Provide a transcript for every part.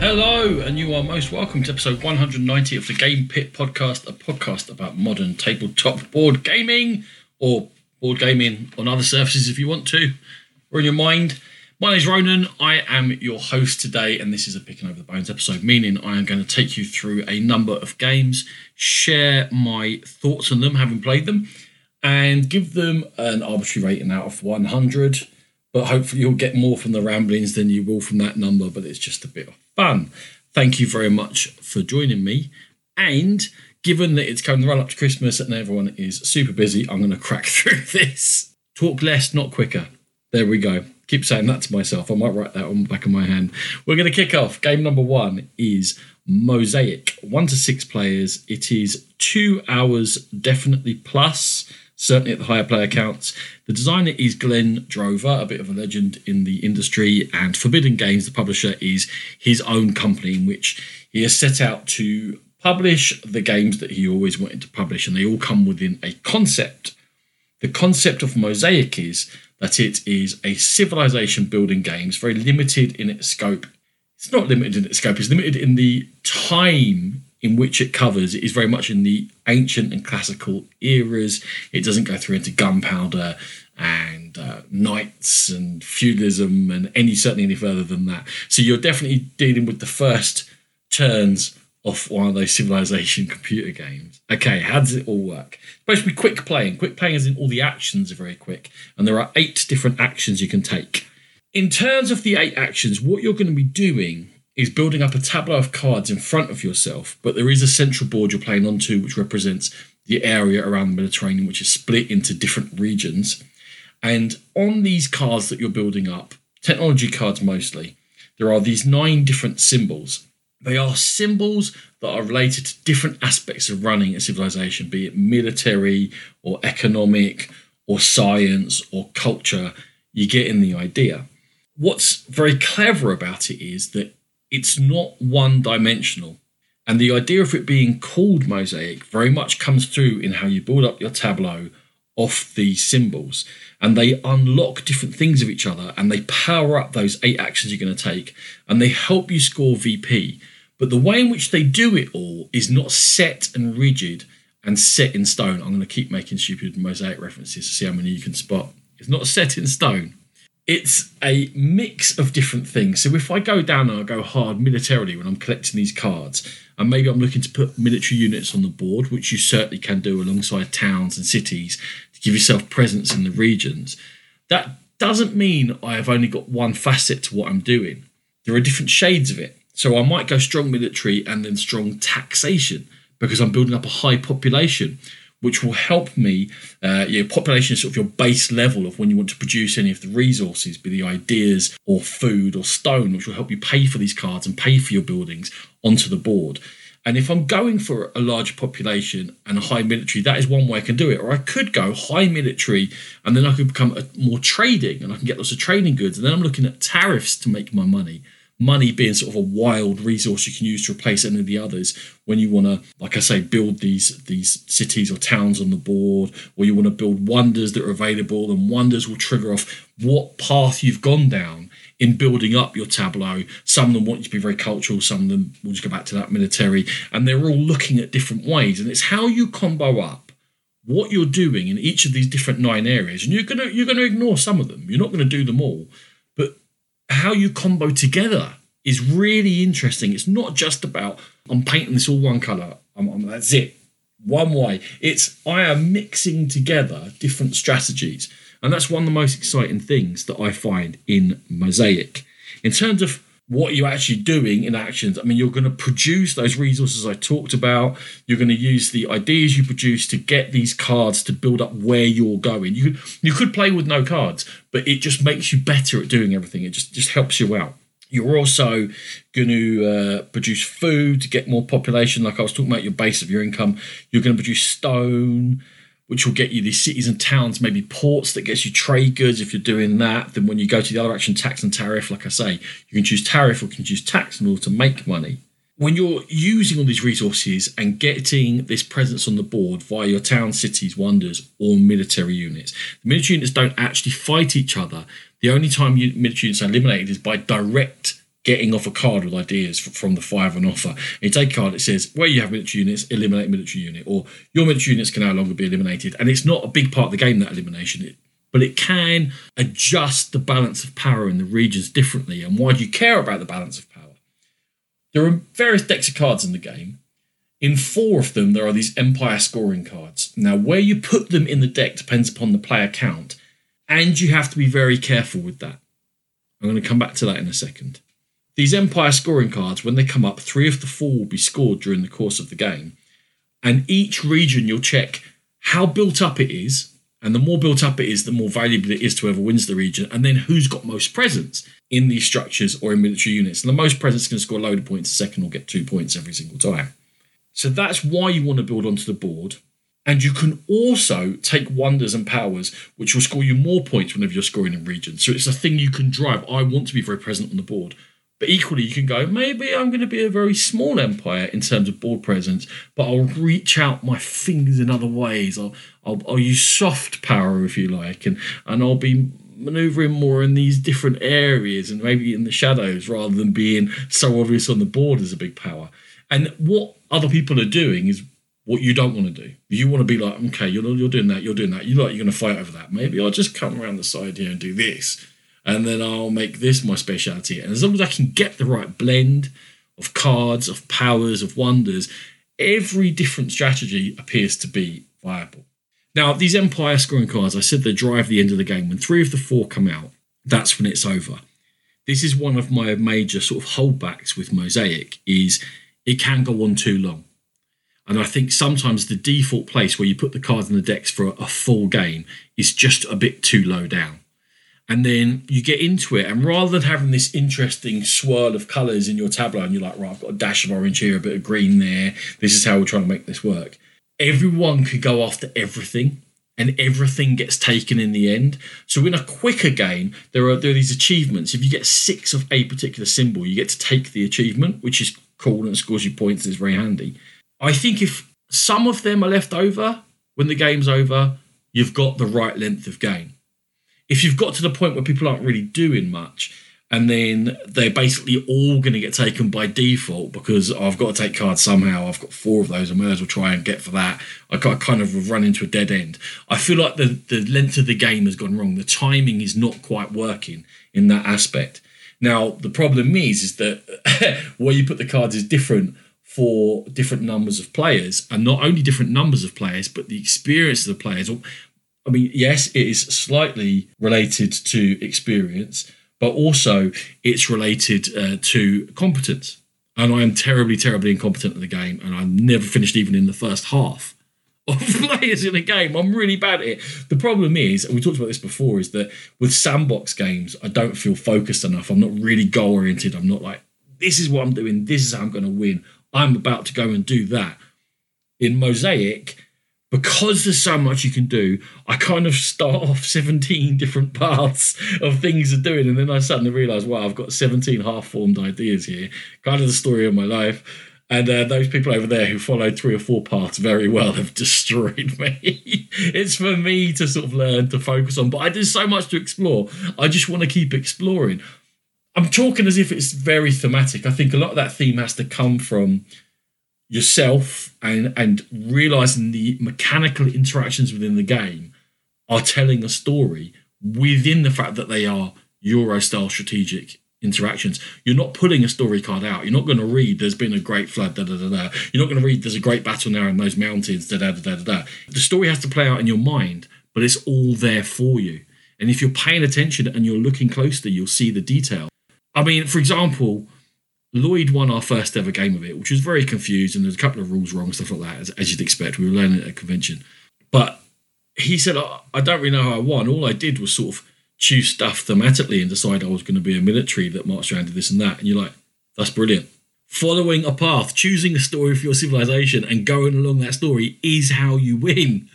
Hello, and you are most welcome to episode 190 of the Game Pit podcast, a podcast about modern tabletop board gaming or board gaming on other surfaces if you want to, or in your mind. My name is Ronan. I am your host today, and this is a Picking Over the Bones episode, meaning I am going to take you through a number of games, share my thoughts on them, having played them, and give them an arbitrary rating out of 100. But hopefully, you'll get more from the ramblings than you will from that number, but it's just a bit of fun. Thank you very much for joining me. And given that it's coming run up to Christmas and everyone is super busy, I'm going to crack through this. Talk less, not quicker. There we go. Keep saying that to myself. I might write that on the back of my hand. We're going to kick off. Game number one is Mosaic. One to six players. It is two hours, definitely plus, certainly at the higher player counts. The designer is Glenn Drover, a bit of a legend in the industry, and Forbidden Games, the publisher, is his own company in which he has set out to publish the games that he always wanted to publish, and they all come within a concept. The concept of Mosaic is that it is a civilization building game. It's very limited in its scope. It's not limited in its scope, it's limited in the time in which it covers. is very much in the ancient and classical eras. It doesn't go through into gunpowder and uh, knights and feudalism and any certainly any further than that. So you're definitely dealing with the first turns of one of those civilization computer games. Okay, how does it all work? Supposed to be quick playing. Quick playing is in all the actions are very quick, and there are eight different actions you can take. In terms of the eight actions, what you're going to be doing is building up a tableau of cards in front of yourself, but there is a central board you're playing onto which represents the area around the Mediterranean, which is split into different regions. And on these cards that you're building up, technology cards mostly, there are these nine different symbols they are symbols that are related to different aspects of running a civilization, be it military or economic or science or culture. You get in the idea. What's very clever about it is that it's not one dimensional. And the idea of it being called mosaic very much comes through in how you build up your tableau off these symbols and they unlock different things of each other and they power up those eight actions you're going to take and they help you score VP. But the way in which they do it all is not set and rigid and set in stone. I'm going to keep making stupid mosaic references to see how many you can spot. It's not set in stone. It's a mix of different things. So if I go down and I go hard militarily when I'm collecting these cards, and maybe I'm looking to put military units on the board, which you certainly can do alongside towns and cities to give yourself presence in the regions, that doesn't mean I have only got one facet to what I'm doing. There are different shades of it. So I might go strong military and then strong taxation because I'm building up a high population, which will help me. Uh, your population is sort of your base level of when you want to produce any of the resources, be the ideas or food or stone, which will help you pay for these cards and pay for your buildings onto the board. And if I'm going for a larger population and a high military, that is one way I can do it. Or I could go high military and then I could become a, more trading and I can get lots of trading goods. And then I'm looking at tariffs to make my money. Money being sort of a wild resource you can use to replace any of the others when you want to, like I say, build these these cities or towns on the board, or you want to build wonders that are available, and wonders will trigger off what path you've gone down in building up your tableau. Some of them want you to be very cultural, some of them will just go back to that military, and they're all looking at different ways. And it's how you combo up what you're doing in each of these different nine areas. And you're gonna you're gonna ignore some of them. You're not gonna do them all, how you combo together is really interesting. It's not just about I'm painting this all one color. I'm, I'm that's it. One way. It's I am mixing together different strategies and that's one of the most exciting things that I find in Mosaic. In terms of what you're actually doing in actions, I mean, you're going to produce those resources I talked about. You're going to use the ideas you produce to get these cards to build up where you're going. You could, you could play with no cards, but it just makes you better at doing everything. It just, just helps you out. You're also going to uh, produce food to get more population, like I was talking about your base of your income. You're going to produce stone which will get you these cities and towns, maybe ports that gets you trade goods. If you're doing that, then when you go to the other action, tax and tariff, like I say, you can choose tariff or you can choose tax in order to make money. When you're using all these resources and getting this presence on the board via your town, cities, wonders, or military units, the military units don't actually fight each other. The only time military units are eliminated is by direct getting off a card with ideas from the five on offer. You take a card that says where you have military units, eliminate military unit, or your military units can no longer be eliminated. And it's not a big part of the game that elimination, but it can adjust the balance of power in the regions differently. And why do you care about the balance of power? There are various decks of cards in the game. In four of them, there are these Empire scoring cards. Now, where you put them in the deck depends upon the player count, and you have to be very careful with that. I'm going to come back to that in a second. These Empire scoring cards, when they come up, three of the four will be scored during the course of the game. And each region you'll check how built up it is. And the more built up it is, the more valuable it is to whoever wins the region. And then who's got most presence in these structures or in military units. And the most presence can score a load of points a second or get two points every single time. So that's why you want to build onto the board. And you can also take wonders and powers, which will score you more points whenever you're scoring in regions. So it's a thing you can drive. I want to be very present on the board. But equally, you can go, maybe I'm going to be a very small empire in terms of board presence, but I'll reach out my fingers in other ways. I'll, I'll, I'll use soft power, if you like, and, and I'll be maneuvering more in these different areas and maybe in the shadows rather than being so obvious on the board as a big power. And what other people are doing is what you don't want to do. You want to be like, okay, you're, you're doing that, you're doing that. You like you're going to fight over that. Maybe I'll just come around the side here and do this and then I'll make this my specialty. And as long as I can get the right blend of cards, of powers, of wonders, every different strategy appears to be viable. Now, these Empire scoring cards, I said they drive the end of the game. When three of the four come out, that's when it's over. This is one of my major sort of holdbacks with Mosaic is it can go on too long. And I think sometimes the default place where you put the cards in the decks for a full game is just a bit too low down and then you get into it and rather than having this interesting swirl of colors in your tableau and you're like right i've got a dash of orange here a bit of green there this is how we're trying to make this work everyone could go after everything and everything gets taken in the end. So in a quicker game there are, there are these achievements. If you get six of a particular symbol you get to take the achievement which is cool and scores you points it's very handy. I think if some of them are left over when the game's over you've got the right length of game if you've got to the point where people aren't really doing much and then they're basically all going to get taken by default because I've got to take cards somehow. I've got four of those. I may as well try and get for that. I kind of run into a dead end. I feel like the, the length of the game has gone wrong. The timing is not quite working in that aspect. Now, the problem is, is that where you put the cards is different for different numbers of players, and not only different numbers of players, but the experience of the players. I mean, yes, it is slightly related to experience, but also it's related uh, to competence. And I am terribly, terribly incompetent at the game, and I've never finished even in the first half of players in a game. I'm really bad at it. The problem is, and we talked about this before, is that with sandbox games, I don't feel focused enough. I'm not really goal oriented. I'm not like, this is what I'm doing, this is how I'm going to win. I'm about to go and do that. In Mosaic, because there's so much you can do, I kind of start off 17 different paths of things to doing, and then I suddenly realize, wow, I've got 17 half formed ideas here, kind of the story of my life. And uh, those people over there who followed three or four paths very well have destroyed me. it's for me to sort of learn to focus on, but I do so much to explore. I just want to keep exploring. I'm talking as if it's very thematic. I think a lot of that theme has to come from yourself and and realizing the mechanical interactions within the game are telling a story within the fact that they are Euro style strategic interactions. You're not pulling a story card out. You're not going to read there's been a great flood, da da da da. You're not going to read there's a great battle now in those mountains, da da da da da. The story has to play out in your mind, but it's all there for you. And if you're paying attention and you're looking closely, you'll see the detail. I mean, for example, Lloyd won our first ever game of it, which was very confused, and there's a couple of rules wrong, stuff like that, as, as you'd expect. We were learning at a convention. But he said, I don't really know how I won. All I did was sort of choose stuff thematically and decide I was going to be a military that marched around to this and that. And you're like, that's brilliant. Following a path, choosing a story for your civilization and going along that story is how you win.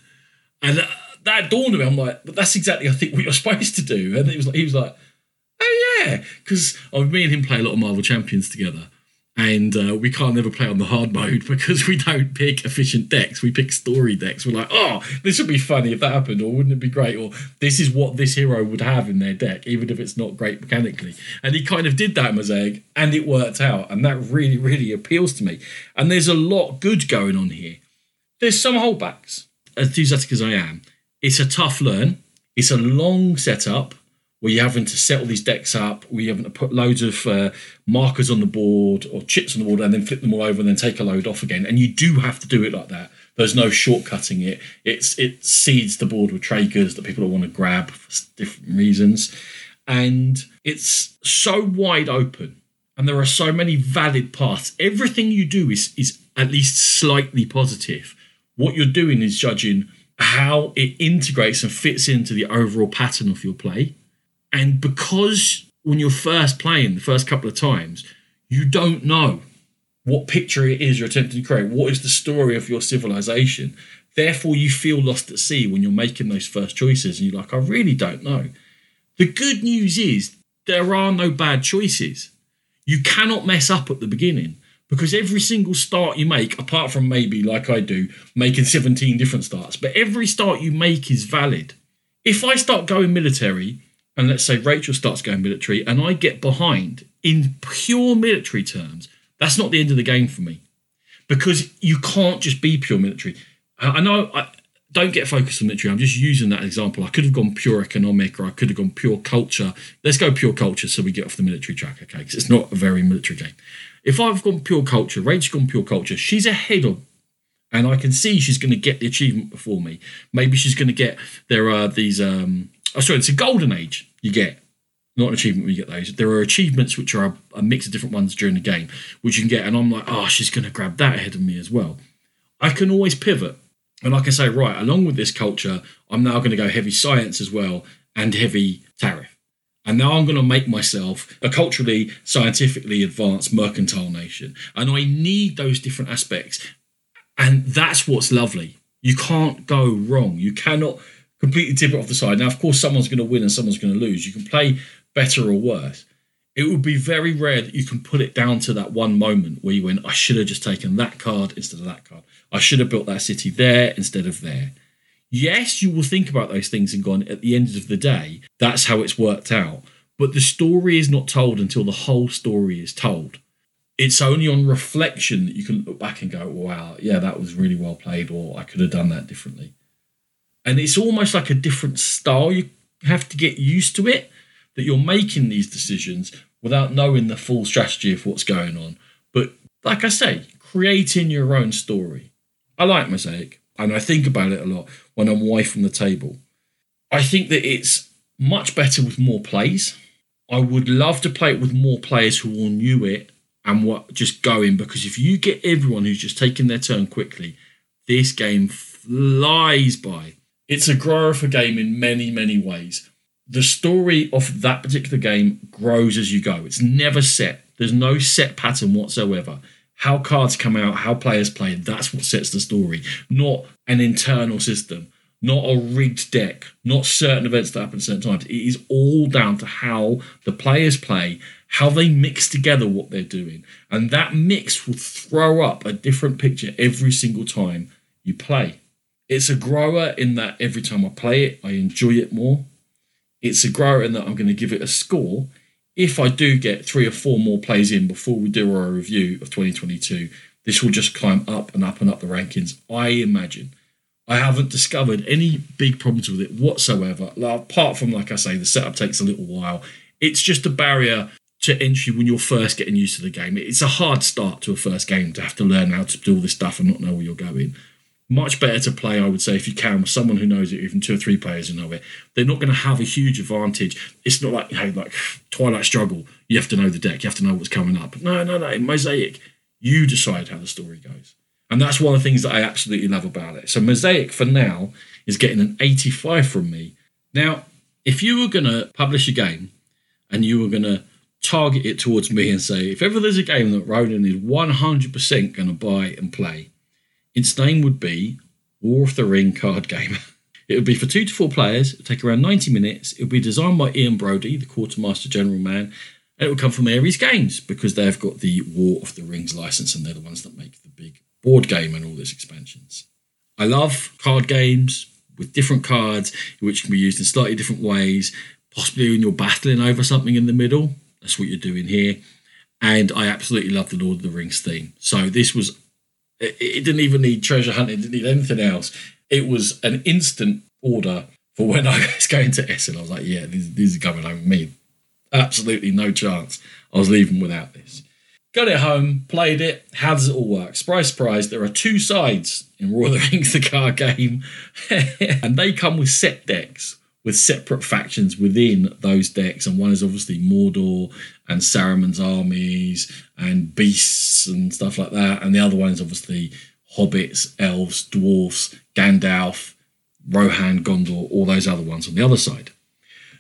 And that, that dawned on me. I'm like, but that's exactly, I think, what you're supposed to do. And he was like, he was like, oh yeah, because me and him play a lot of Marvel Champions together, and uh, we can't ever play on the hard mode because we don't pick efficient decks. We pick story decks. We're like, oh, this would be funny if that happened, or wouldn't it be great? Or this is what this hero would have in their deck, even if it's not great mechanically. And he kind of did that Mosaic, and it worked out, and that really, really appeals to me. And there's a lot good going on here. There's some holdbacks. Enthusiastic as I am, it's a tough learn. It's a long setup where you're having to set all these decks up, where you're having to put loads of uh, markers on the board or chips on the board and then flip them all over and then take a load off again. And you do have to do it like that. There's no shortcutting it. It's it seeds the board with trade goods that people want to grab for different reasons. And it's so wide open and there are so many valid paths. Everything you do is is at least slightly positive. What you're doing is judging how it integrates and fits into the overall pattern of your play and because when you're first playing the first couple of times, you don't know what picture it is you're attempting to create. What is the story of your civilization? Therefore, you feel lost at sea when you're making those first choices and you're like, I really don't know. The good news is there are no bad choices. You cannot mess up at the beginning because every single start you make, apart from maybe like I do, making 17 different starts, but every start you make is valid. If I start going military and let's say Rachel starts going military and I get behind in pure military terms, that's not the end of the game for me because you can't just be pure military. I know I don't get focused on military. I'm just using that example. I could have gone pure economic or I could have gone pure culture. Let's go pure culture so we get off the military track, okay? Because it's not a very military game. If I've gone pure culture, Rachel's gone pure culture, she's ahead of and I can see she's going to get the achievement before me. Maybe she's going to get there are these um oh sorry, it's a golden age you get. Not an achievement when you get those. There are achievements which are a, mix of different ones during the game, which you can get, and I'm like, oh, she's gonna grab that ahead of me as well. I can always pivot. And I say, right, along with this culture, I'm now going to go heavy science as well and heavy tariff. And now I'm going to make myself a culturally, scientifically advanced mercantile nation. And I need those different aspects. And that's what's lovely. You can't go wrong. You cannot completely it off the side. Now, of course, someone's going to win and someone's going to lose. You can play better or worse. It would be very rare that you can put it down to that one moment where you went, I should have just taken that card instead of that card. I should have built that city there instead of there. Yes, you will think about those things and gone, at the end of the day, that's how it's worked out. But the story is not told until the whole story is told. It's only on reflection that you can look back and go, wow, yeah, that was really well played, or I could have done that differently and it's almost like a different style. You have to get used to it that you're making these decisions without knowing the full strategy of what's going on. But like I say, creating your own story. I like Mosaic and I think about it a lot when I'm away from the table. I think that it's much better with more plays. I would love to play it with more players who all knew it and what just going because if you get everyone who's just taking their turn quickly, this game flies by. It's a grower for game in many, many ways. The story of that particular game grows as you go. It's never set. There's no set pattern whatsoever. How cards come out, how players play, that's what sets the story, not an internal system, not a rigged deck, not certain events that happen at certain times. It is all down to how the players play, how they mix together what they're doing. And that mix will throw up a different picture every single time you play. It's a grower in that every time I play it, I enjoy it more. It's a grower in that I'm going to give it a score. If I do get three or four more plays in before we do our review of 2022, this will just climb up and up and up the rankings, I imagine. I haven't discovered any big problems with it whatsoever. Apart from, like I say, the setup takes a little while. It's just a barrier to entry when you're first getting used to the game. It's a hard start to a first game to have to learn how to do all this stuff and not know where you're going much better to play, I would say, if you can, with someone who knows it, even two or three players who know it. They're not going to have a huge advantage. It's not like, hey, like Twilight Struggle, you have to know the deck, you have to know what's coming up. No, no, no. In Mosaic, you decide how the story goes. And that's one of the things that I absolutely love about it. So Mosaic, for now, is getting an 85 from me. Now, if you were going to publish a game and you were going to target it towards me and say, if ever there's a game that Ronan is 100% going to buy and play, its name would be War of the Ring card game. It would be for two to four players, it would take around 90 minutes. It would be designed by Ian Brody, the Quartermaster General man, And it would come from Ares Games because they've got the War of the Rings license and they're the ones that make the big board game and all these expansions. I love card games with different cards which can be used in slightly different ways, possibly when you're battling over something in the middle. That's what you're doing here. And I absolutely love the Lord of the Rings theme. So this was, it, it didn't even need treasure hunting, it didn't need anything else. It was an instant order for when I was going to Essen. I was like, yeah, these, these are coming home with me. Absolutely no chance I was leaving without this. Got it home, played it. How does it all work? Surprise, surprise, there are two sides in Royal of the Rings, the card game, and they come with set decks with separate factions within those decks. And one is obviously Mordor and Saruman's armies and beasts and stuff like that. And the other one is obviously hobbits, elves, dwarfs, Gandalf, Rohan, Gondor, all those other ones on the other side.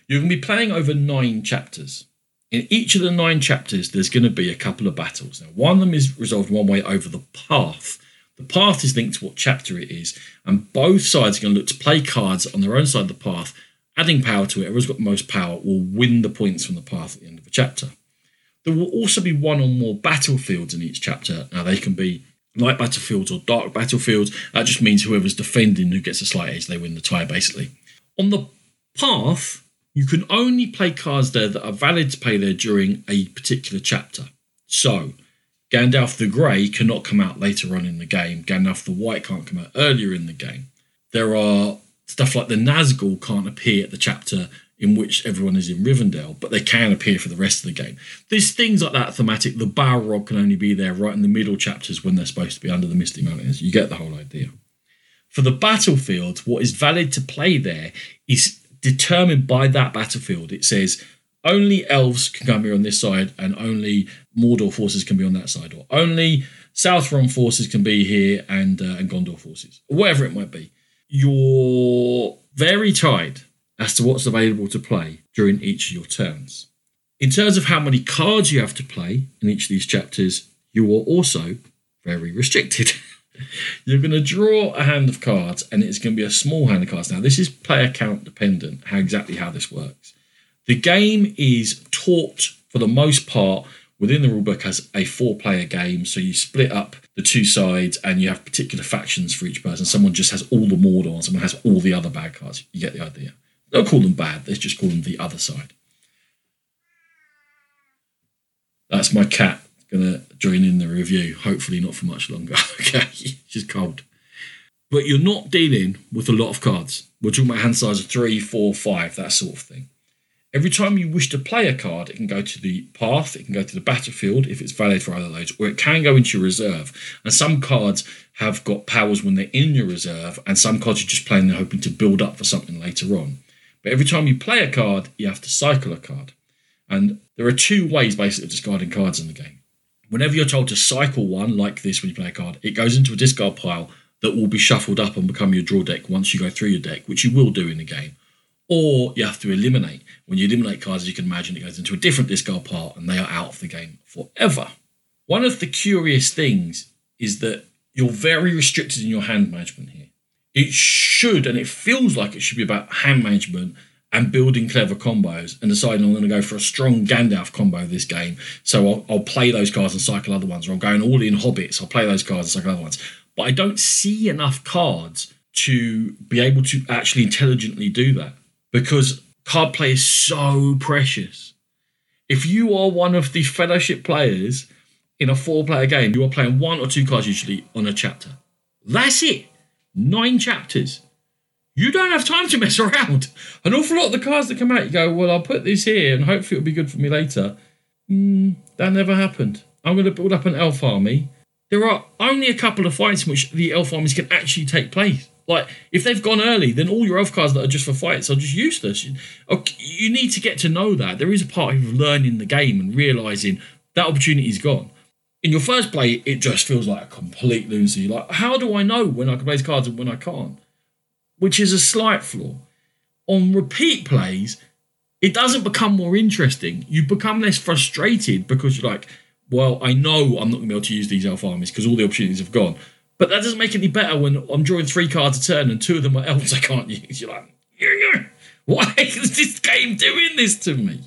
You're going to be playing over nine chapters. In each of the nine chapters, there's going to be a couple of battles. Now, one of them is resolved one way over the path. The path is linked to what chapter it is, and both sides are going to look to play cards on their own side of the path, adding power to it. Whoever's got most power will win the points from the path at the end of the chapter. There will also be one or more battlefields in each chapter. Now, they can be light battlefields or dark battlefields. That just means whoever's defending who gets a slight edge, they win the tie, basically. On the path, you can only play cards there that are valid to play there during a particular chapter. So, Gandalf the Grey cannot come out later on in the game. Gandalf the White can't come out earlier in the game. There are stuff like the Nazgul can't appear at the chapter in which everyone is in Rivendell, but they can appear for the rest of the game. There's things like that thematic. The Balrog can only be there right in the middle chapters when they're supposed to be under the Misty Mountains. You get the whole idea. For the battlefield, what is valid to play there is determined by that battlefield. It says only elves can come here on this side, and only Mordor forces can be on that side, or only Southron forces can be here, and uh, and Gondor forces, or whatever it might be. You're very tied as to what's available to play during each of your turns. In terms of how many cards you have to play in each of these chapters, you are also very restricted. You're going to draw a hand of cards, and it's going to be a small hand of cards. Now, this is player count dependent, how exactly how this works. The game is taught for the most part within the rulebook as a four player game. So you split up the two sides and you have particular factions for each person. Someone just has all the Mordor and someone has all the other bad cards. You get the idea. Don't call them bad, let's just call them the other side. That's my cat gonna join in the review, hopefully not for much longer. okay, she's cold. But you're not dealing with a lot of cards. We're talking about hand size of three, four, five, that sort of thing. Every time you wish to play a card, it can go to the path, it can go to the battlefield if it's valid for either of those, or it can go into your reserve. And some cards have got powers when they're in your reserve, and some cards you're just playing, they're hoping to build up for something later on. But every time you play a card, you have to cycle a card. And there are two ways basically of discarding cards in the game. Whenever you're told to cycle one, like this when you play a card, it goes into a discard pile that will be shuffled up and become your draw deck once you go through your deck, which you will do in the game. Or you have to eliminate. When you eliminate cards, as you can imagine, it goes into a different discard pile and they are out of the game forever. One of the curious things is that you're very restricted in your hand management here. It should, and it feels like it should be about hand management and building clever combos and deciding I'm going to go for a strong Gandalf combo this game. So I'll, I'll, play those cards and cycle other ones, or I'm going all in Hobbits. I'll play those cards and cycle other ones. But I don't see enough cards to be able to actually intelligently do that because card play is so precious. If you are one of the fellowship players in a four player game, you are playing one or two cards usually on a chapter. That's it nine chapters. You don't have time to mess around. An awful lot of the cards that come out, you go, well, I'll put this here and hopefully it'll be good for me later. Mm, that never happened. I'm going to build up an elf army. There are only a couple of fights in which the elf armies can actually take place. Like, if they've gone early, then all your elf cards that are just for fights are just useless. You need to get to know that. There is a part of learning the game and realizing that opportunity is gone in your first play, it just feels like a complete lunacy. Like, how do I know when I can play these cards and when I can't? Which is a slight flaw. On repeat plays, it doesn't become more interesting. You become less frustrated because you're like, well, I know I'm not going to be able to use these elf armies because all the opportunities have gone. But that doesn't make it any better when I'm drawing three cards a turn and two of them are elves I can't use. You're like, why is this game doing this to me?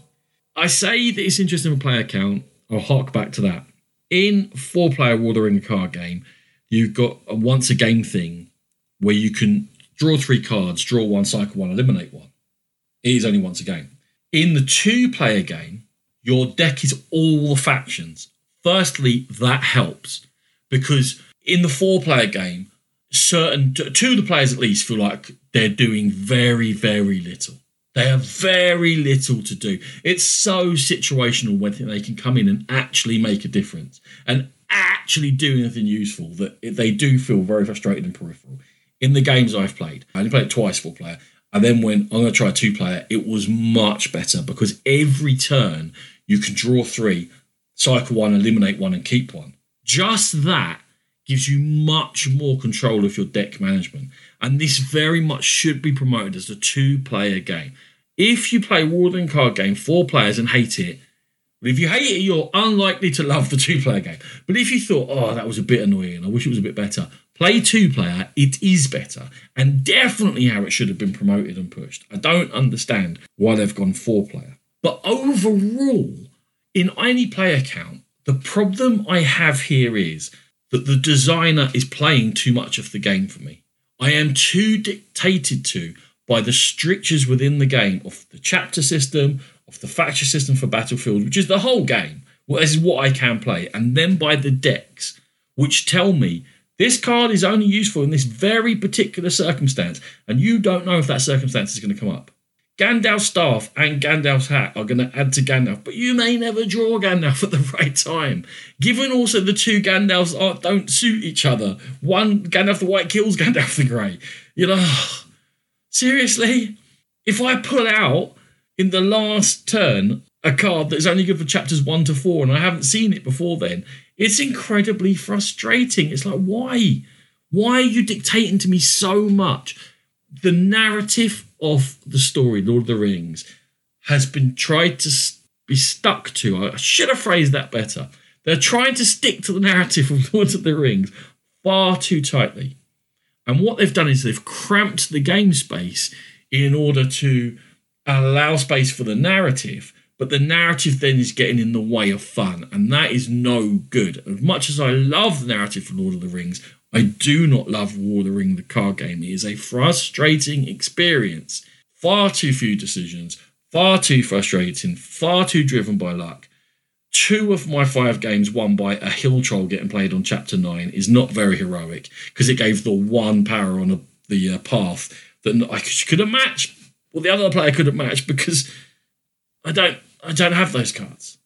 I say that it's interesting for player count. I'll hark back to that. In four player War of the Ring card game, you've got a once a game thing where you can draw three cards, draw one, cycle one, eliminate one. It is only once a game. In the two player game, your deck is all the factions. Firstly, that helps because in the four player game, certain two of the players at least feel like they're doing very, very little. They have very little to do. It's so situational when they can come in and actually make a difference and actually do anything useful that they do feel very frustrated and peripheral. In the games I've played, I only played it twice four player. And then when I'm going to try two player, it was much better because every turn you can draw three, cycle one, eliminate one, and keep one. Just that gives you much more control of your deck management. And this very much should be promoted as a two player game. If you play Warden card game, four players, and hate it, if you hate it, you're unlikely to love the two player game. But if you thought, oh, that was a bit annoying, I wish it was a bit better, play two player, it is better. And definitely how it should have been promoted and pushed. I don't understand why they've gone four player. But overall, in any player count, the problem I have here is that the designer is playing too much of the game for me. I am too dictated to by the strictures within the game of the chapter system, of the faction system for Battlefield, which is the whole game. Well, this is what I can play, and then by the decks, which tell me this card is only useful in this very particular circumstance, and you don't know if that circumstance is going to come up. Gandalf's staff and Gandalf's hat are going to add to Gandalf, but you may never draw Gandalf at the right time. Given also the two Gandalfs are, don't suit each other. One Gandalf the White kills Gandalf the Grey. You know, seriously? If I pull out in the last turn a card that's only good for chapters one to four, and I haven't seen it before then, it's incredibly frustrating. It's like, why? Why are you dictating to me so much? The narrative of the story, Lord of the Rings, has been tried to be stuck to. I should have phrased that better. They're trying to stick to the narrative of Lord of the Rings far too tightly. And what they've done is they've cramped the game space in order to allow space for the narrative, but the narrative then is getting in the way of fun, and that is no good. As much as I love the narrative for Lord of the Rings, I do not love War the the card game. It is a frustrating experience. Far too few decisions, far too frustrating, far too driven by luck. Two of my five games won by a hill troll getting played on chapter nine is not very heroic because it gave the one power on a, the uh, path that I couldn't match. Well, the other player couldn't match because I don't I don't have those cards.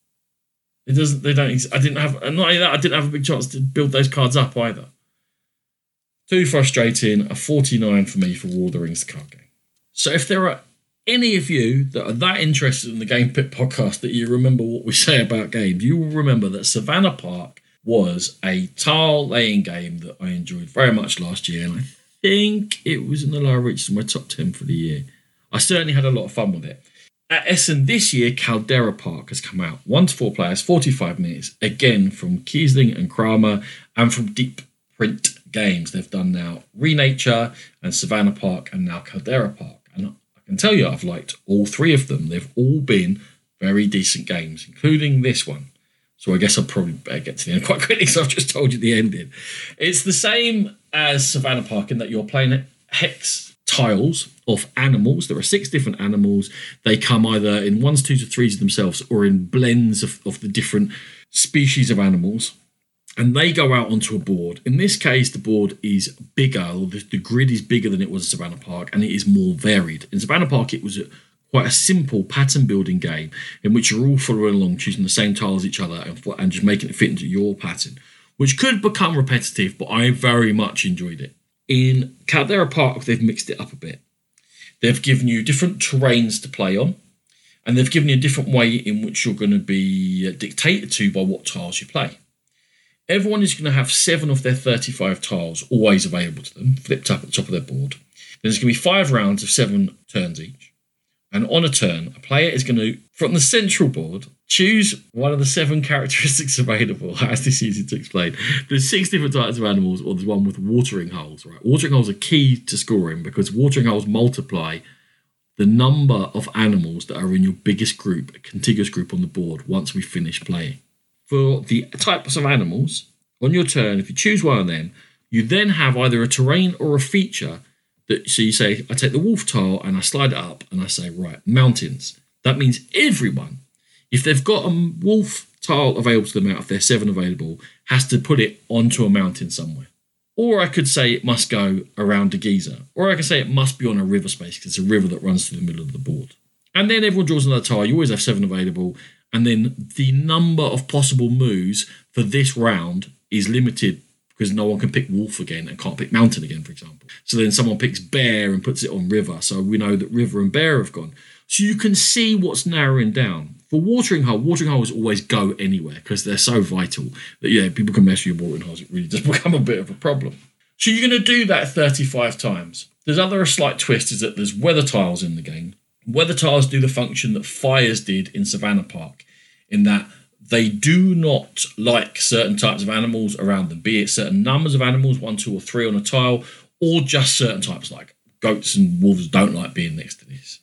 It doesn't. They don't. I didn't have. And not only that, I didn't have a big chance to build those cards up either. Too frustrating. A 49 for me for War of the Rings card game. So if there are any of you that are that interested in the Game Pit podcast that you remember what we say about games, you will remember that Savannah Park was a tile laying game that I enjoyed very much last year, and I think it was in the lower reaches of my top 10 for the year. I certainly had a lot of fun with it. At Essen this year, Caldera Park has come out. One to four players, 45 minutes, again from Kiesling and Kramer and from Deep Print games they've done now Renature and Savannah Park and now Caldera Park. And I can tell you, I've liked all three of them. They've all been very decent games, including this one. So I guess I'll probably better get to the end quite quickly So I've just told you the ending. It's the same as Savannah Park in that you're playing hex tiles of animals. There are six different animals. They come either in ones, twos, or threes themselves or in blends of, of the different species of animals and they go out onto a board. In this case, the board is bigger, or the, the, grid is bigger than it was in Savannah Park, and it is more varied. In Savannah Park, it was a, quite a simple pattern building game in which you're all following along, choosing the same tile as each other, and, and just making it fit into your pattern, which could become repetitive, but I very much enjoyed it. In Caldera Park, they've mixed it up a bit. They've given you different terrains to play on, and they've given you a different way in which you're going to be dictated to by what tiles you play. Everyone is going to have seven of their 35 tiles always available to them, flipped up at the top of their board. Then There's going to be five rounds of seven turns each. And on a turn, a player is going to, from the central board, choose one of the seven characteristics available. Is this easy to explain? There's six different types of animals, or there's one with watering holes, right? Watering holes are key to scoring because watering holes multiply the number of animals that are in your biggest group, a contiguous group on the board, once we finish playing. For the types of animals, on your turn, if you choose one of them, you then have either a terrain or a feature that so you say, I take the wolf tile and I slide it up and I say, right, mountains. That means everyone, if they've got a wolf tile available to them out of their seven available, has to put it onto a mountain somewhere. Or I could say it must go around a geyser. Or I could say it must be on a river space because it's a river that runs through the middle of the board. And then everyone draws another tile. You always have seven available. And then the number of possible moves for this round is limited because no one can pick wolf again and can't pick mountain again, for example. So then someone picks bear and puts it on river. So we know that river and bear have gone. So you can see what's narrowing down. For watering hole, watering holes always go anywhere because they're so vital that yeah, people can mess with your watering holes. It really does become a bit of a problem. So you're going to do that 35 times. There's other slight twist is that there's weather tiles in the game. Weather tiles do the function that fires did in Savannah Park, in that they do not like certain types of animals around them, be it certain numbers of animals, one, two, or three on a tile, or just certain types like goats and wolves don't like being next to this.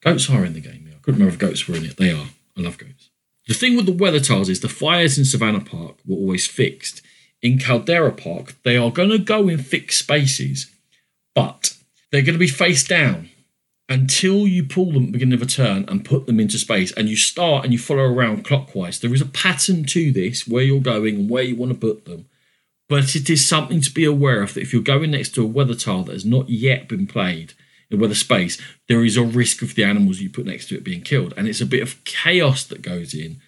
Goats are in the game. I couldn't remember if goats were in it. They are. I love goats. The thing with the weather tiles is the fires in Savannah Park were always fixed. In Caldera Park, they are going to go in fixed spaces, but they're going to be face down until you pull them at the beginning of a turn and put them into space and you start and you follow around clockwise. There is a pattern to this where you're going and where you want to put them. But it is something to be aware of that if you're going next to a weather tile that has not yet been played in weather space, there is a risk of the animals you put next to it being killed. And it's a bit of chaos that goes in.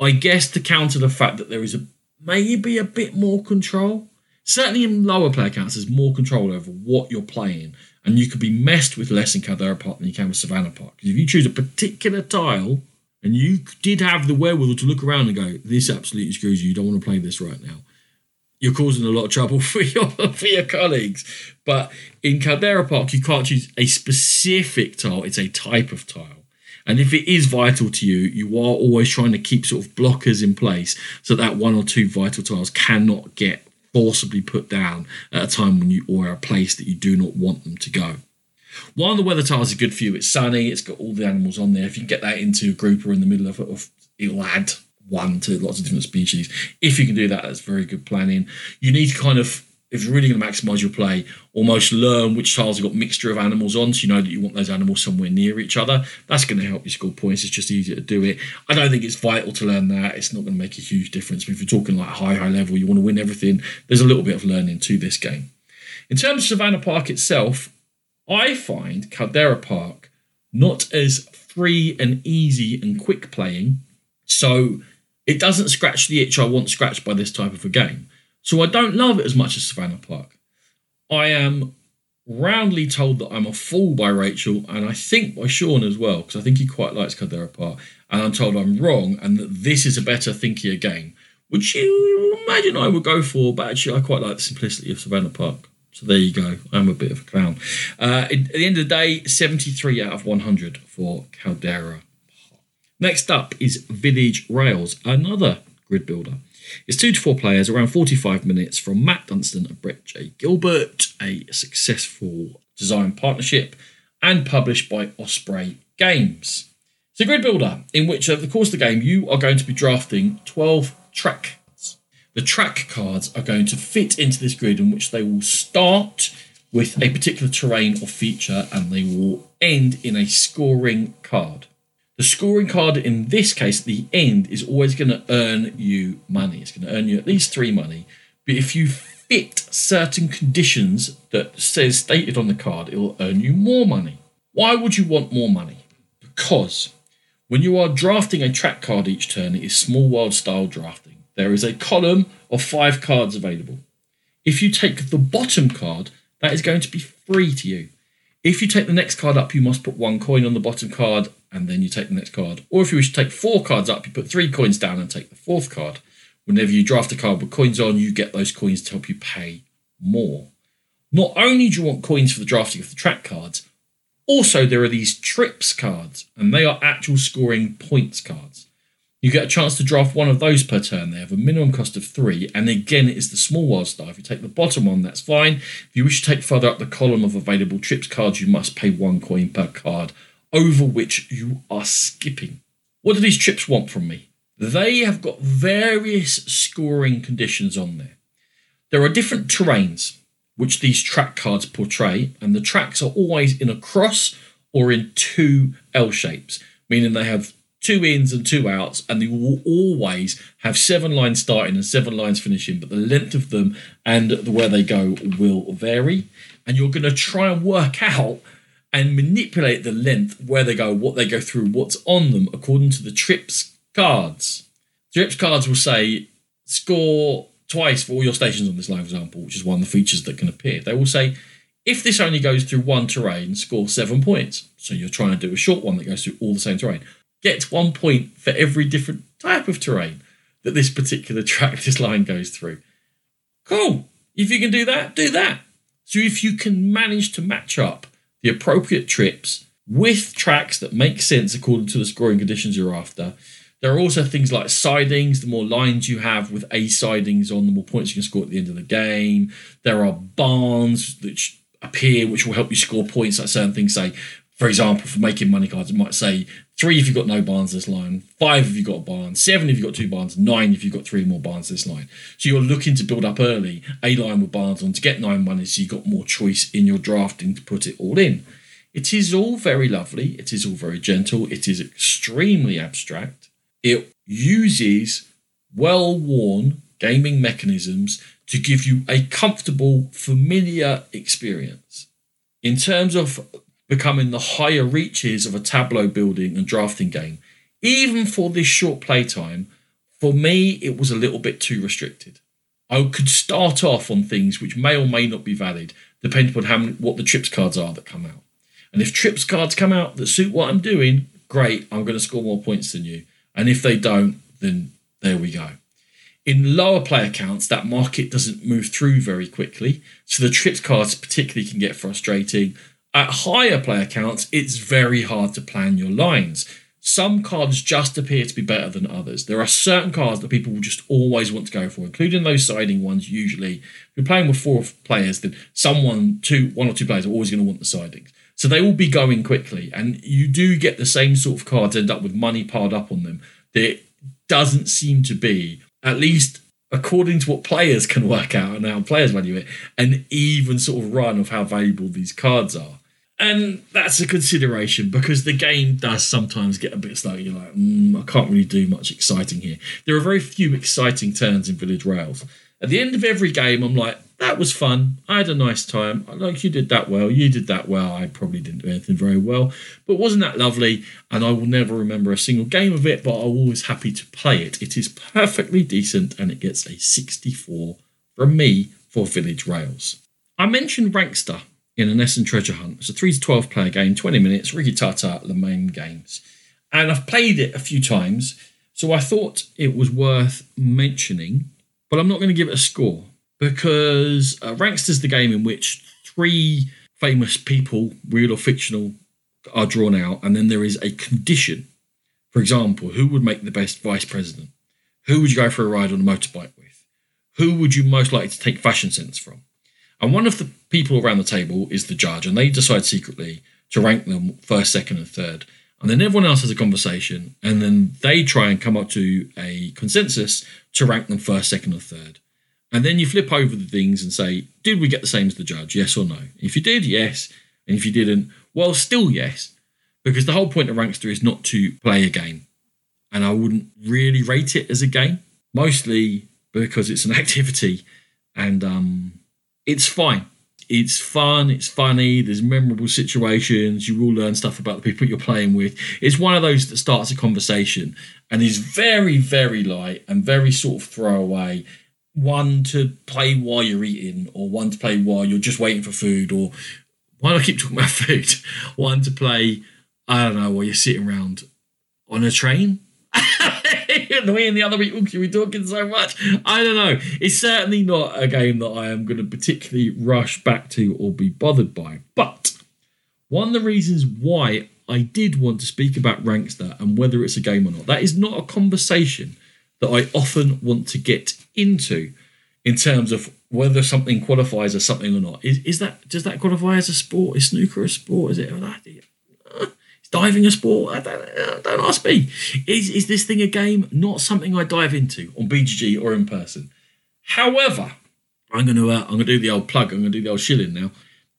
I guess to counter the fact that there is a maybe a bit more control. Certainly in lower player counts, there's more control over what you're playing and you could be messed with less in Caldera Park than you can with Savannah Park. Because if you choose a particular tile and you did have the wherewithal to look around and go, this absolutely screws you, you don't want to play this right now, you're causing a lot of trouble for your for your colleagues. But in Caldera Park, you can't choose a specific tile; it's a type of tile. And if it is vital to you, you are always trying to keep sort of blockers in place so that one or two vital tiles cannot get forcibly put down at a time when you or a place that you do not want them to go. Of the weather tiles is good for you. It's sunny. It's got all the animals on there. If you can get that into a group or in the middle of it, it'll add one to lots of different species. If you can do that, that's very good planning. You need to kind of if you're really going to maximize your play, almost learn which tiles have got mixture of animals on, so you know that you want those animals somewhere near each other. That's going to help you score points. It's just easier to do it. I don't think it's vital to learn that. It's not going to make a huge difference. But if you're talking like high, high level, you want to win everything. There's a little bit of learning to this game. In terms of Savannah Park itself, I find Caldera Park not as free and easy and quick playing. So it doesn't scratch the itch I want scratched by this type of a game. So I don't love it as much as Savannah Park. I am roundly told that I'm a fool by Rachel, and I think by Sean as well, because I think he quite likes Caldera Park. And I'm told I'm wrong, and that this is a better, thinkier game, which you imagine I would go for, but actually I quite like the simplicity of Savannah Park. So there you go. I'm a bit of a clown. Uh, at the end of the day, 73 out of 100 for Caldera. Park. Next up is Village Rails, another grid builder. It's two to four players, around 45 minutes from Matt Dunstan and Brett J. Gilbert, a successful design partnership and published by Osprey Games. It's a grid builder in which, over the course of the game, you are going to be drafting 12 track. The track cards are going to fit into this grid in which they will start with a particular terrain or feature and they will end in a scoring card. The scoring card in this case at the end is always going to earn you money. It's going to earn you at least three money. But if you fit certain conditions that says stated on the card, it will earn you more money. Why would you want more money? Because when you are drafting a track card each turn, it is small world style drafting. There is a column of five cards available. If you take the bottom card, that is going to be free to you. If you take the next card up, you must put one coin on the bottom card and then you take the next card. Or if you wish to take four cards up, you put three coins down and take the fourth card. Whenever you draft a card with coins on, you get those coins to help you pay more. Not only do you want coins for the drafting of the track cards, also there are these trips cards, and they are actual scoring points cards. You get a chance to draft one of those per turn. They have a minimum cost of three, and again, it's the small wild star. If you take the bottom one, that's fine. If you wish to take further up the column of available trips cards, you must pay one coin per card, over which you are skipping. What do these trips want from me? They have got various scoring conditions on there. There are different terrains which these track cards portray, and the tracks are always in a cross or in two L shapes, meaning they have two ins and two outs, and they will always have seven lines starting and seven lines finishing, but the length of them and the where they go will vary. And you're going to try and work out and manipulate the length, where they go, what they go through, what's on them, according to the trips cards. Trips cards will say score twice for all your stations on this line, for example, which is one of the features that can appear. They will say if this only goes through one terrain, score seven points. So you're trying to do a short one that goes through all the same terrain gets one point for every different type of terrain that this particular track, this line goes through. Cool. If you can do that, do that. So if you can manage to match up the appropriate trips with tracks that make sense according to the scoring conditions you're after, there are also things like sidings. The more lines you have with A sidings on, the more points you can score at the end of the game. There are barns which appear, which will help you score points. Like certain things say, for example, for making money cards, it might say three if you've got no barns this line, five if you've got a barn, seven if you've got two barns, nine if you've got three more barns this line. So you're looking to build up early a line with barns on to get nine money so you've got more choice in your drafting to put it all in. It is all very lovely, it is all very gentle, it is extremely abstract. It uses well worn gaming mechanisms to give you a comfortable, familiar experience. In terms of becoming the higher reaches of a tableau building and drafting game. Even for this short playtime, for me, it was a little bit too restricted. I could start off on things which may or may not be valid, depending on how many, what the trips cards are that come out. And if trips cards come out that suit what I'm doing, great, I'm going to score more points than you. And if they don't, then there we go. In lower player counts, that market doesn't move through very quickly, so the trips cards particularly can get frustrating. At higher player counts, it's very hard to plan your lines. Some cards just appear to be better than others. There are certain cards that people will just always want to go for, including those siding ones. Usually, if you're playing with four players, then someone, two, one or two players are always going to want the sidings. So they will be going quickly, and you do get the same sort of cards end up with money piled up on them. There doesn't seem to be, at least according to what players can work out and how players value it, an even sort of run of how valuable these cards are. And that's a consideration because the game does sometimes get a bit slow. You're like, mm, I can't really do much exciting here. There are very few exciting turns in Village Rails. At the end of every game, I'm like, that was fun. I had a nice time. Like, you did that well. You did that well. I probably didn't do anything very well. But wasn't that lovely? And I will never remember a single game of it, but I'm always happy to play it. It is perfectly decent and it gets a 64 from me for Village Rails. I mentioned Rankster in an Essen Treasure Hunt. It's a 3 to 12 player game, 20 minutes, Rikki Tata, the main games. And I've played it a few times, so I thought it was worth mentioning, but I'm not going to give it a score because uh, Rankster's the game in which three famous people, real or fictional, are drawn out, and then there is a condition. For example, who would make the best vice president? Who would you go for a ride on a motorbike with? Who would you most likely to take fashion sense from? And one of the people around the table is the judge, and they decide secretly to rank them first, second, and third. And then everyone else has a conversation, and then they try and come up to a consensus to rank them first, second, or third. And then you flip over the things and say, did we get the same as the judge? Yes or no? If you did, yes. And if you didn't, well, still yes. Because the whole point of Rankster is not to play a game. And I wouldn't really rate it as a game, mostly because it's an activity. And um, it's fine. It's fun, it's funny, there's memorable situations, you will learn stuff about the people you're playing with. It's one of those that starts a conversation and is very, very light and very sort of throwaway. One to play while you're eating, or one to play while you're just waiting for food, or why do I keep talking about food? One to play, I don't know, while you're sitting around on a train in the other week, are we talking so much? I don't know. It's certainly not a game that I am going to particularly rush back to or be bothered by. But one of the reasons why I did want to speak about Rankster and whether it's a game or not. That is not a conversation that I often want to get into in terms of whether something qualifies as something or not. Is, is that does that qualify as a sport? Is snooker a sport? Is it? Uh, diving a sport? I don't, uh, don't ask me. Is is this thing a game? Not something I dive into on BGG or in person. However, I'm going to uh, I'm going to do the old plug. I'm going to do the old shilling now.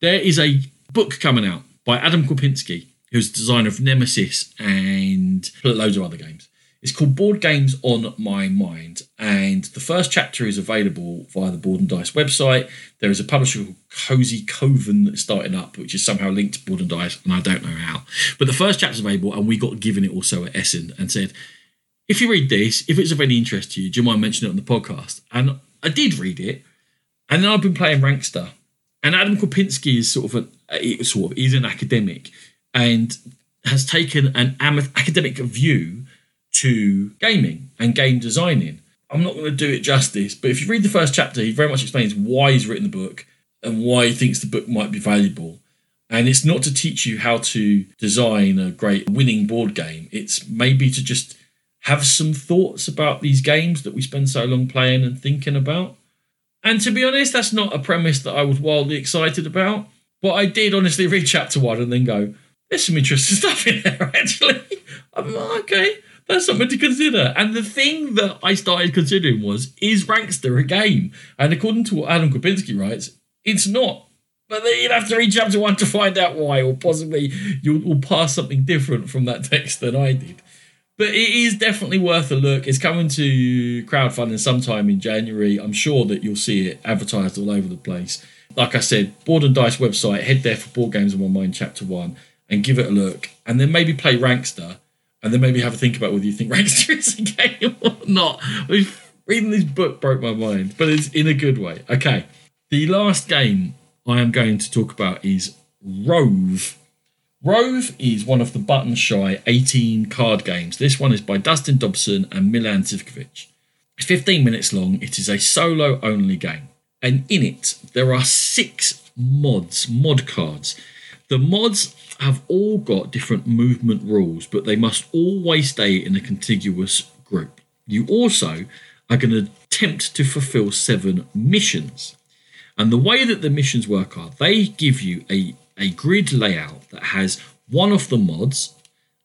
There is a book coming out by Adam Kwapiński, who's the designer of Nemesis and loads of other games. It's called Board Games on My Mind, and the first chapter is available via the Board and Dice website. There is a publisher called Cozy Coven that's starting up, which is somehow linked to Board and Dice, and I don't know how. But the first chapter is available, and we got given it also at Essen and said, if you read this, if it's of any interest to you, do you mind mentioning it on the podcast? And I did read it, and then I've been playing Rankster, and Adam Kwapiński is sort of a eh, sort of he's an academic and has taken an academic view to gaming and game designing. I'm not going to do it justice, but if you read the first chapter, he very much explains why he's written the book and why he thinks the book might be valuable. And it's not to teach you how to design a great winning board game, it's maybe to just have some thoughts about these games that we spend so long playing and thinking about. And to be honest, that's not a premise that I was wildly excited about. But I did honestly read chapter one and then go, there's some interesting stuff in there, actually. I'm like, okay, that's something to consider. And the thing that I started considering was, is Rankster a game? And according to what Adam Kwapiński writes, it's not. But then you'd have to read chapter one to find out why, or possibly you'll, pass something different from that text than I did. But it is definitely worth a look. It's coming to crowdfunding sometime in January. I'm sure that you'll see it advertised all over the place. Like I said, Board and Dice website, head there for Board Games on My Mind Chapter 1 and give it a look. And then maybe play Rankster and then maybe have a think about whether you think Rankster is a game or not. Reading this book broke my mind, but it's in a good way. Okay, the last game I am going to talk about is Rove. Rove is one of the button shy 18 card games. This one is by Dustin Dobson and Milan Zivkovic. It's 15 minutes long. It is a solo only game. And in it, there are six mods, mod cards. The mods have all got different movement rules, but they must always stay in a contiguous group. You also are going to attempt to fulfill seven missions. And the way that the missions work are they give you a a grid layout that has one of the mods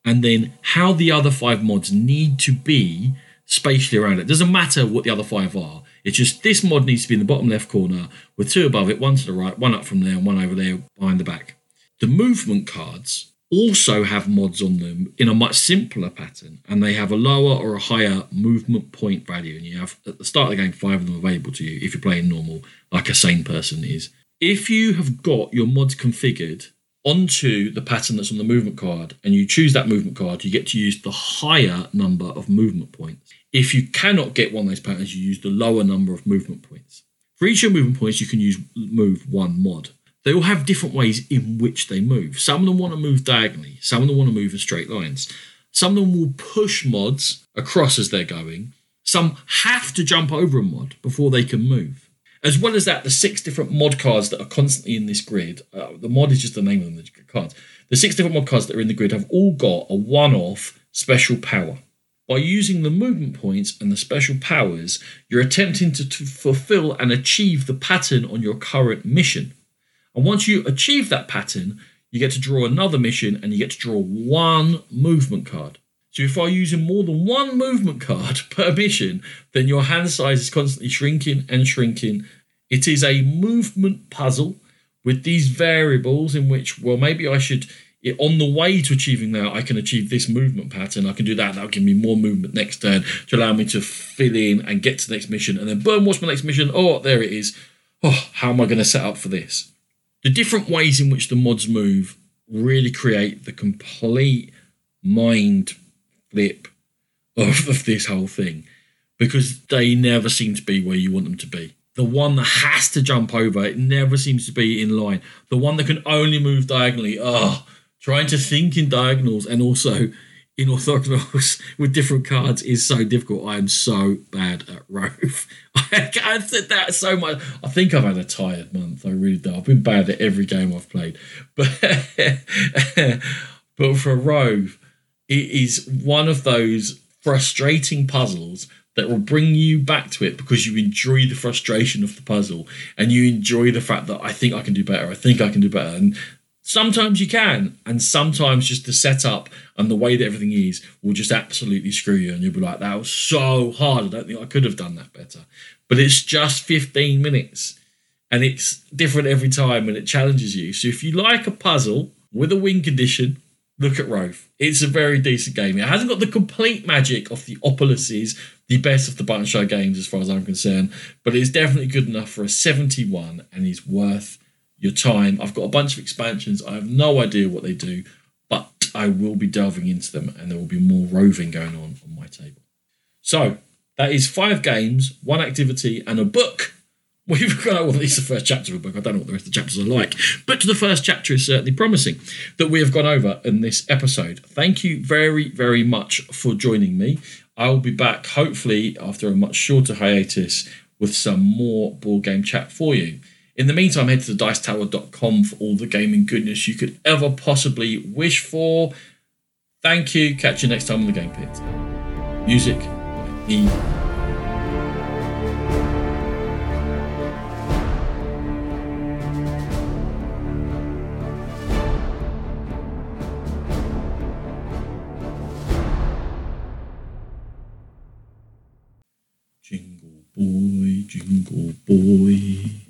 and then how the other five mods need to be spatially around it. Doesn't matter what the other five are. It's just this mod needs to be in the bottom left corner with two above it, one to the right, one up from there, and one over there behind the back. The movement cards also have mods on them in a much simpler pattern, and they have a lower or a higher movement point value. And you have at the start of the game five of them available to you if you're playing normal, like a sane person is if you have got your mods configured onto the pattern that's on the movement card and you choose that movement card, you get to use the higher number of movement points. If you cannot get one of those patterns, you use the lower number of movement points. For each of your movement points, you can use move one mod. They all have different ways in which they move. Some of them want to move diagonally, some of them want to move in straight lines. Some of them will push mods across as they're going. Some have to jump over a mod before they can move. As well as that, the six different mod cards that are constantly in this grid, uh, the mod is just the name of the cards. The six different mod cards that are in the grid have all got a one off special power. By using the movement points and the special powers, you're attempting to, to fulfill and achieve the pattern on your current mission. And once you achieve that pattern, you get to draw another mission and you get to draw one movement card. So if I using more than one movement card per mission, then your hand size is constantly shrinking and shrinking. It is a movement puzzle with these variables in which, well, maybe I should, on the way to achieving that, I can achieve this movement pattern. I can do that. That'll give me more movement next turn to allow me to fill in and get to the next mission. And then, boom, what's my next mission? Oh, there it is. Oh, how am I going to set up for this? The different ways in which the mods move really create the complete mind flip of, of this whole thing because they never seem to be where you want them to be. The one that has to jump over, it never seems to be in line. The one that can only move diagonally, oh, trying to think in diagonals and also in orthogonals with different cards is so difficult. I am so bad at Rove. I've said that so much. I think I've had a tired month. I really do. I've been bad at every game I've played. But But for Rove, it is one of those frustrating puzzles that will bring you back to it because you enjoy the frustration of the puzzle and you enjoy the fact that I think I can do better, I think I can do better. And sometimes you can, and sometimes just the setup and the way that everything is will just absolutely screw you. And you'll be like, that was so hard. I don't think I could have done that better. But it's just 15 minutes and it's different every time and it challenges you. So if you like a puzzle with a win condition, look at Rove. It's a very decent game. It hasn't got the complete magic of the Opoluses, the best of the Button Shy games as far as I'm concerned, but it's definitely good enough for a 71 and is worth your time. I've got a bunch of expansions. I have no idea what they do, but I will be delving into them and there will be more roving going on on my table. So that is five games, one activity, and a book We've got, well, at least the first chapter of a book. I don't know what the rest of the chapters are like, but the first chapter is certainly promising that we have gone over in this episode. Thank you very, very much for joining me. I'll be back hopefully after a much shorter hiatus with some more board game chat for you. In the meantime, head to the dicetower.com for all the gaming goodness you could ever possibly wish for. Thank you. Catch you next time on the Game Pit. Music, E. Jingle boy, jingle boy.